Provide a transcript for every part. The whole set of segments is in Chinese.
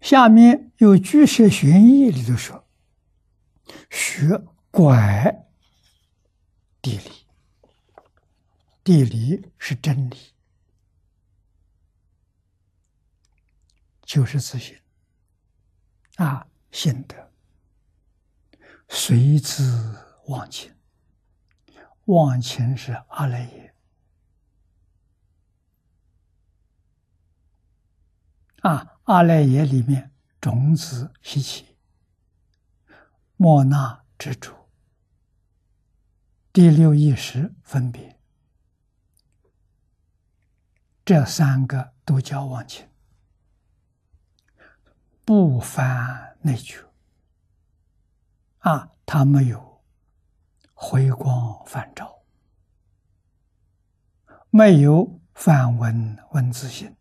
下面有《居士玄义》里头说：“学拐地理，地理是真理，就是自信。啊，心得。随之忘情，忘情是阿赖耶。啊。”阿赖耶里面种子习气、莫那之主、第六意识分别，这三个都叫忘情，不翻内疚。啊，他没有回光返照，没有反闻文字性。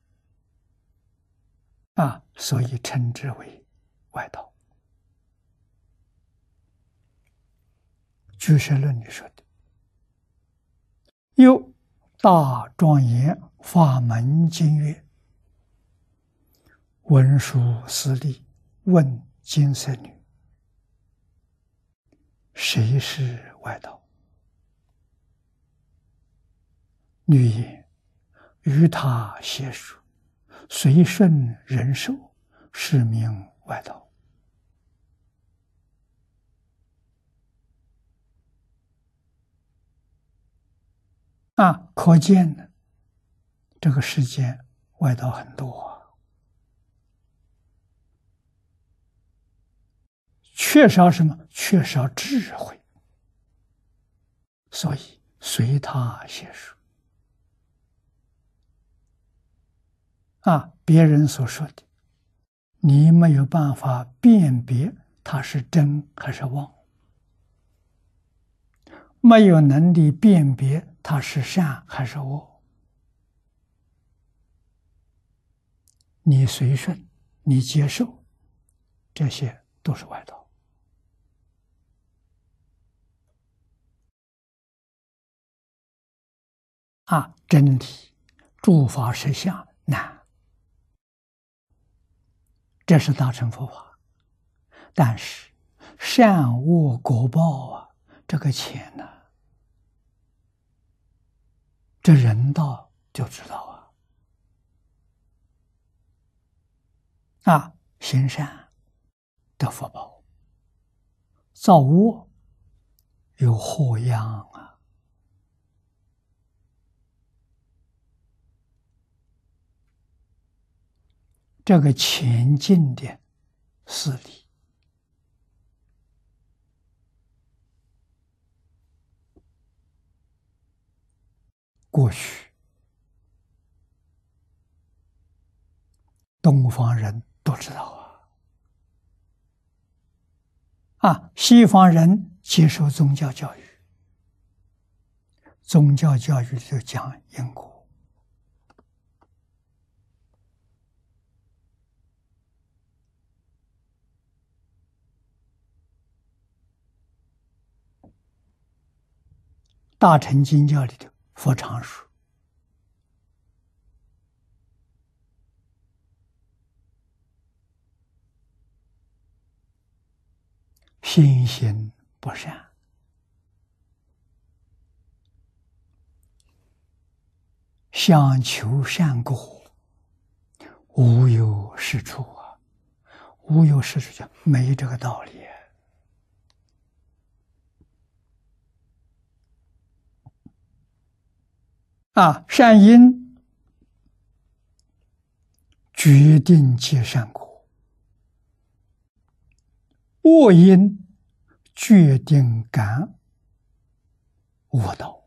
啊，所以称之为外道。居士论里说的，又大庄严法门经曰：“文殊师利问金色女，谁是外道？”女言：“与他携属。”随顺人寿，是名外道。啊，可见呢，这个世间外道很多，缺少什么？缺少智慧，所以随他写书。啊，别人所说的，你没有办法辨别它是真还是妄，没有能力辨别它是善还是恶，你随顺，你接受，这些都是外道。啊，真理、诸法实相难。这是大乘佛法，但是善恶果报啊，这个钱呢，这人道就知道啊，啊，行善得福报，造恶有祸殃啊。这个前进的势力，过去。东方人都知道啊，啊，西方人接受宗教教育，宗教教育就讲因果。大乘经教里头，佛常说：“心行不善，想求善果，无有是处啊！无有是处，就没这个道理。”啊，善因决定结善果，恶因决定感悟道。